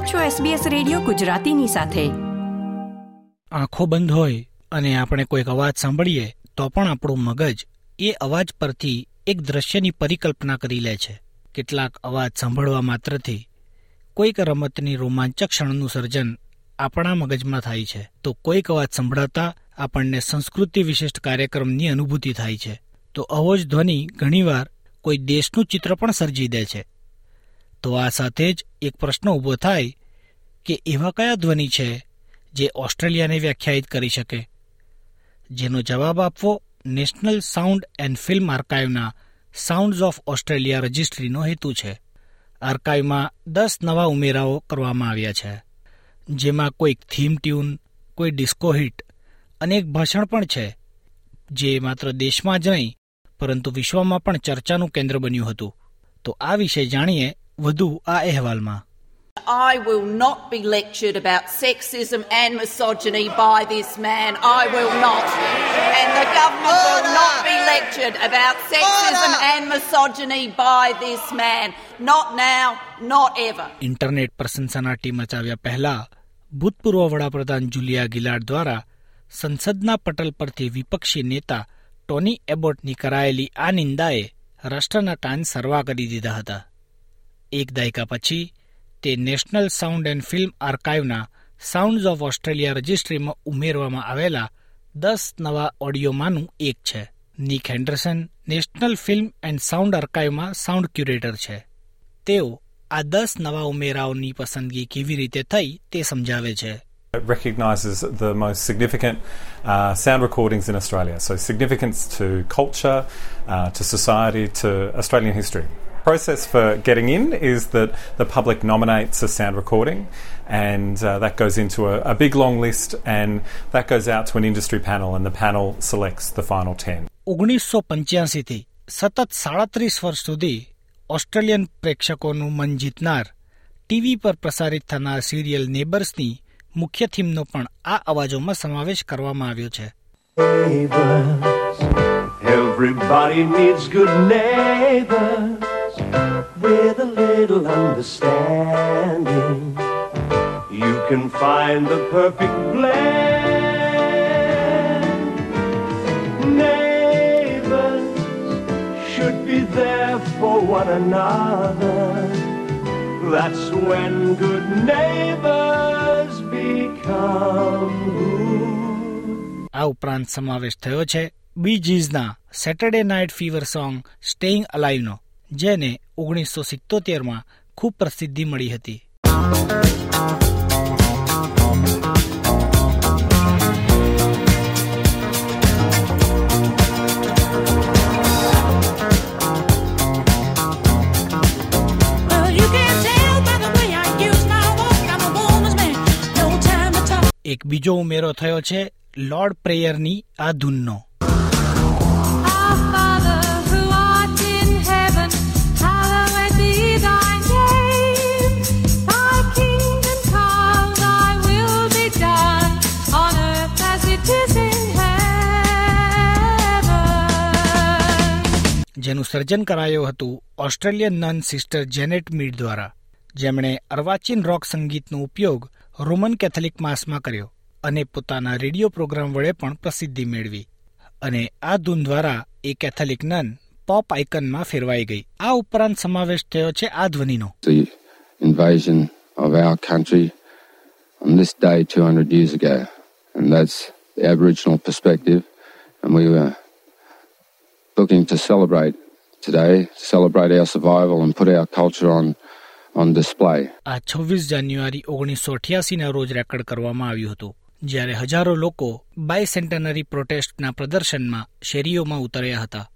આપ છો SBS radio ગુજરાતીની સાથે. આંખો બંધ હોય અને આપણે કોઈક અવાજ સાંભળીએ, તો પણ આપણું મગજ એ અવાજ પરથી એક દ્રશ્યની પરિકલ્પના કરી લે છે. કેટલાક અવાજ સાંભળવા માત્રથી કોઈક રમતની રોમાંચક ક્ષણનું સર્જન આપણા મગજમાં થાય છે. તો કોઈક અવાજ સંભળાતા આપણને સંસ્કૃતિ વિશિષ્ટ કાર્યક્રમની અનુભૂતિ થાય છે. તો અવો જ ધ્વનિ ઘણીવાર કોઈ દેશનું ચિત્ર પણ સર્જી દે છે. તો આ સાથે જ એક પ્રશ્ન ઊભો થાય કે એવા કયા ધ્વનિ છે જે ઓસ્ટ્રેલિયાને વ્યાખ્યાયિત કરી શકે? જેનો જવાબ આપવો નેશનલ સાઉન્ડ એન્ડ ફિલ્મ આર્કાઇવના સાઉન્ડ્સ ઓફ ઓસ્ટ્રેલિયા રજિસ્ટ્રીનો હેતુ છે. આર્કાઇવમાં દસ નવા ઉમેરાઓ કરવામાં આવ્યા છે. જેમાં કોઈક થીમ ટ્યુન, કોઈ ડિસ્કો હિટ અને એક ભાષણ પણ છે. જે માત્ર દેશમાં જ નહીં, પરંતુ વિશ્વમાં પણ ચર્ચાનું કેન્દ્ર બન્યું હતું. તો આ વિશે જાણીએ વધુ આ અહેવાલમાં I will not be lectured about sexism and misogyny by this man. I will not. And the government will not be lectured about sexism and misogyny by this man. Not now, not ever. Internet પર સનસનાટી મચાવ્યા પહેલા ભૂતપૂર્વ વડાપ્રધાન Julia ગિલાર્ડ દ્વારા સંસદના પટલ પરથી વિપક્ષી નેતા ટોની એબોટની કરાયેલી આ નિંદાએ રાષ્ટ્રના કાન સરવા કરી દીધા હતા એક દાયકા પછી તે નેશનલ સાઉન્ડ એન્ડ ફિલ્મ આર્કાઇવના સાઉન્ડ્સ ઓફ ઓસ્ટ્રેલિયા રજિસ્ટ્રીમાં ઉમેરવામાં આવેલા દસ નવા ઓડિયોમાંનું એક છે. Nick Henderson national film and sound આર્કાઇવમાં sound curator છે. તેઓ આ દસ નવા ઉમેરાઓની પસંદગી કેવી રીતે થઈ તે સમજાવે છે. It recognises the most significant uh, sound recordings in Australia, so significance to culture, uh, to society, to Australian history. Process for getting in is that the public nominates a sound recording, and uh, that goes into a, a big long list, and that goes out to an industry panel, and the panel selects the final ten. ઓગણીસો પંચ્યાસીથી સતત સાડત્રીસ વર્ષ સુધી Australian પ્રેક્ષકોનું મન જીતનાર TV પર પ્રસારિત થનાર સિરિયલ નેબર્સની મુખ્ય થીમનો પણ આ અવાજોમાં સમાવેશ કરવામાં આવ્યો છે neighbors. Everybody needs good neighbors with a little understanding. You can find the perfect blend. Neighbors should be there for one another. That's when good neighbors become good. આ ઉપરાંત સમાવેશ થયો છે બી જીઝના Saturday night fever song staying અલાઇવનો જેને ઓગણીસો સિત્તોતેરમાં ખૂબ પ્રસિદ્ધિ મળી હતી. એક બીજો ઉમેરો થયો છે લોર્ડ પ્રેયરની આ ધૂનનો જેનું સર્જન કરાયું હતું Australian nun sister Janet Mead દ્વારા જેમણે અર્વાચીન રોક સંગીતનો ઉપયોગ રોમન કેથોલિક માસમાં કર્યો અને પોતાના રેડિયો પ્રોગ્રામ વડે પણ પ્રસિદ્ધિ મેળવી અને આ ધૂન દ્વારા એ કેથોલિક નન પોપ આઇકનમાં ફેરવાઈ ગઈ આ ઉપરાંત સમાવેશ થયો છે આ ધ્વનિનો invasion of our country on this day 200 years ago. And that's the Aboriginal perspective. And we were looking to celebrate today, celebrate our survival and put our culture on, on display. આ છવ્વીસ જાન્યુઆરી ઓગણીસો ના રોજ record કરવામાં આવ્યું હતું જ્યારે હજારો લોકો બાયસેન્ટનરી પ્રોટેસ્ટના પ્રદર્શનમાં શેરીઓમાં ઉતર્યા હતા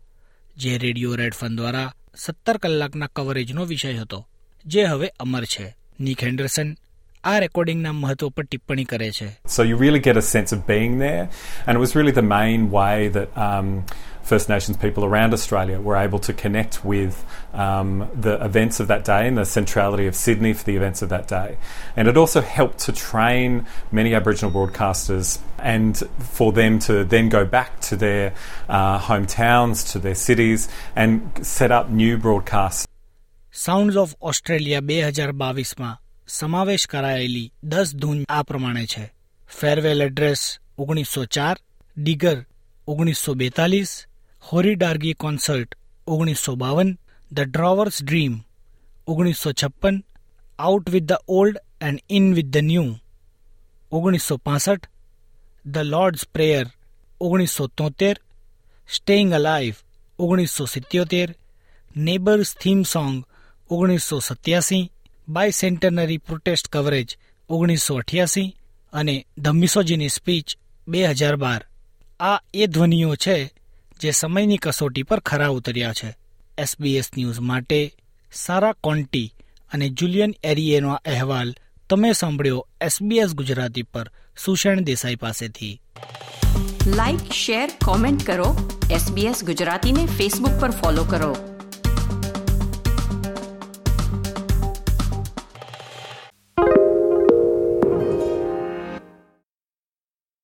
જે રેડિયો રેડફન દ્વારા સત્તર કલાકના કવરેજનો વિષય હતો જે હવે અમર છે નિક હેન્ડરસન આ રેકોર્ડિંગના મહત્વ પર ટિપ્પણી કરે છે So you really get a sense of being there, and it was really the main way that um, First Nations people around Australia were able to connect with um, the events of that day and the centrality of Sydney for the events of that day. And it also helped to train many Aboriginal broadcasters and for them to then go back to their uh, hometowns, to their cities, and set up new broadcasts sounds of Australia બે હજાર બાવીસમાં સમાવેશ કરાયેલી દસ ધૂન આ પ્રમાણે છે. ફેરવેલ એડ્રેસ ઓગણીસો ચાર ડિગર ઓગણીસો બેતાલીસ હોરીડાર્ગી કોન્સર્ટ ઓગણીસો બાવન ધ ડ્રોવર્સ ડ્રીમ ઓગણીસો છપ્પન out with the old and in with the new ઓગણીસો પાસઠ ધ લોર્ડ્સ પ્રેયર ઓગણીસો તોતેર સ્ટેઇંગ અલાઇવ ઓગણીસો સિત્યોતેર નેબર્સ થીમ સોંગ ઓગણીસો સત્યાસી બાય સેન્ટનરી પ્રોટેસ્ટ કવરેજ ઓગણીસો અઠ્યાસી અને ધ સ્પીચ બે હજાર બાર. આ એ ધ્વનિઓ છે જે સમયની કસોટી પર ખરા ઉતર્યા છે. એસબીએસ ન્યૂઝ માટે સારા કોન્ટી અને જુલિયન એરિયેનો અહેવાલ તમે સાંભળ્યો એસબીએસ ગુજરાતી પર સુષેણ દેસાઈ પાસેથી. લાઇક શેર, કોમેન્ટ કરો. એસબીએસ ગુજરાતીને ફેસબુક પર ફોલો કરો.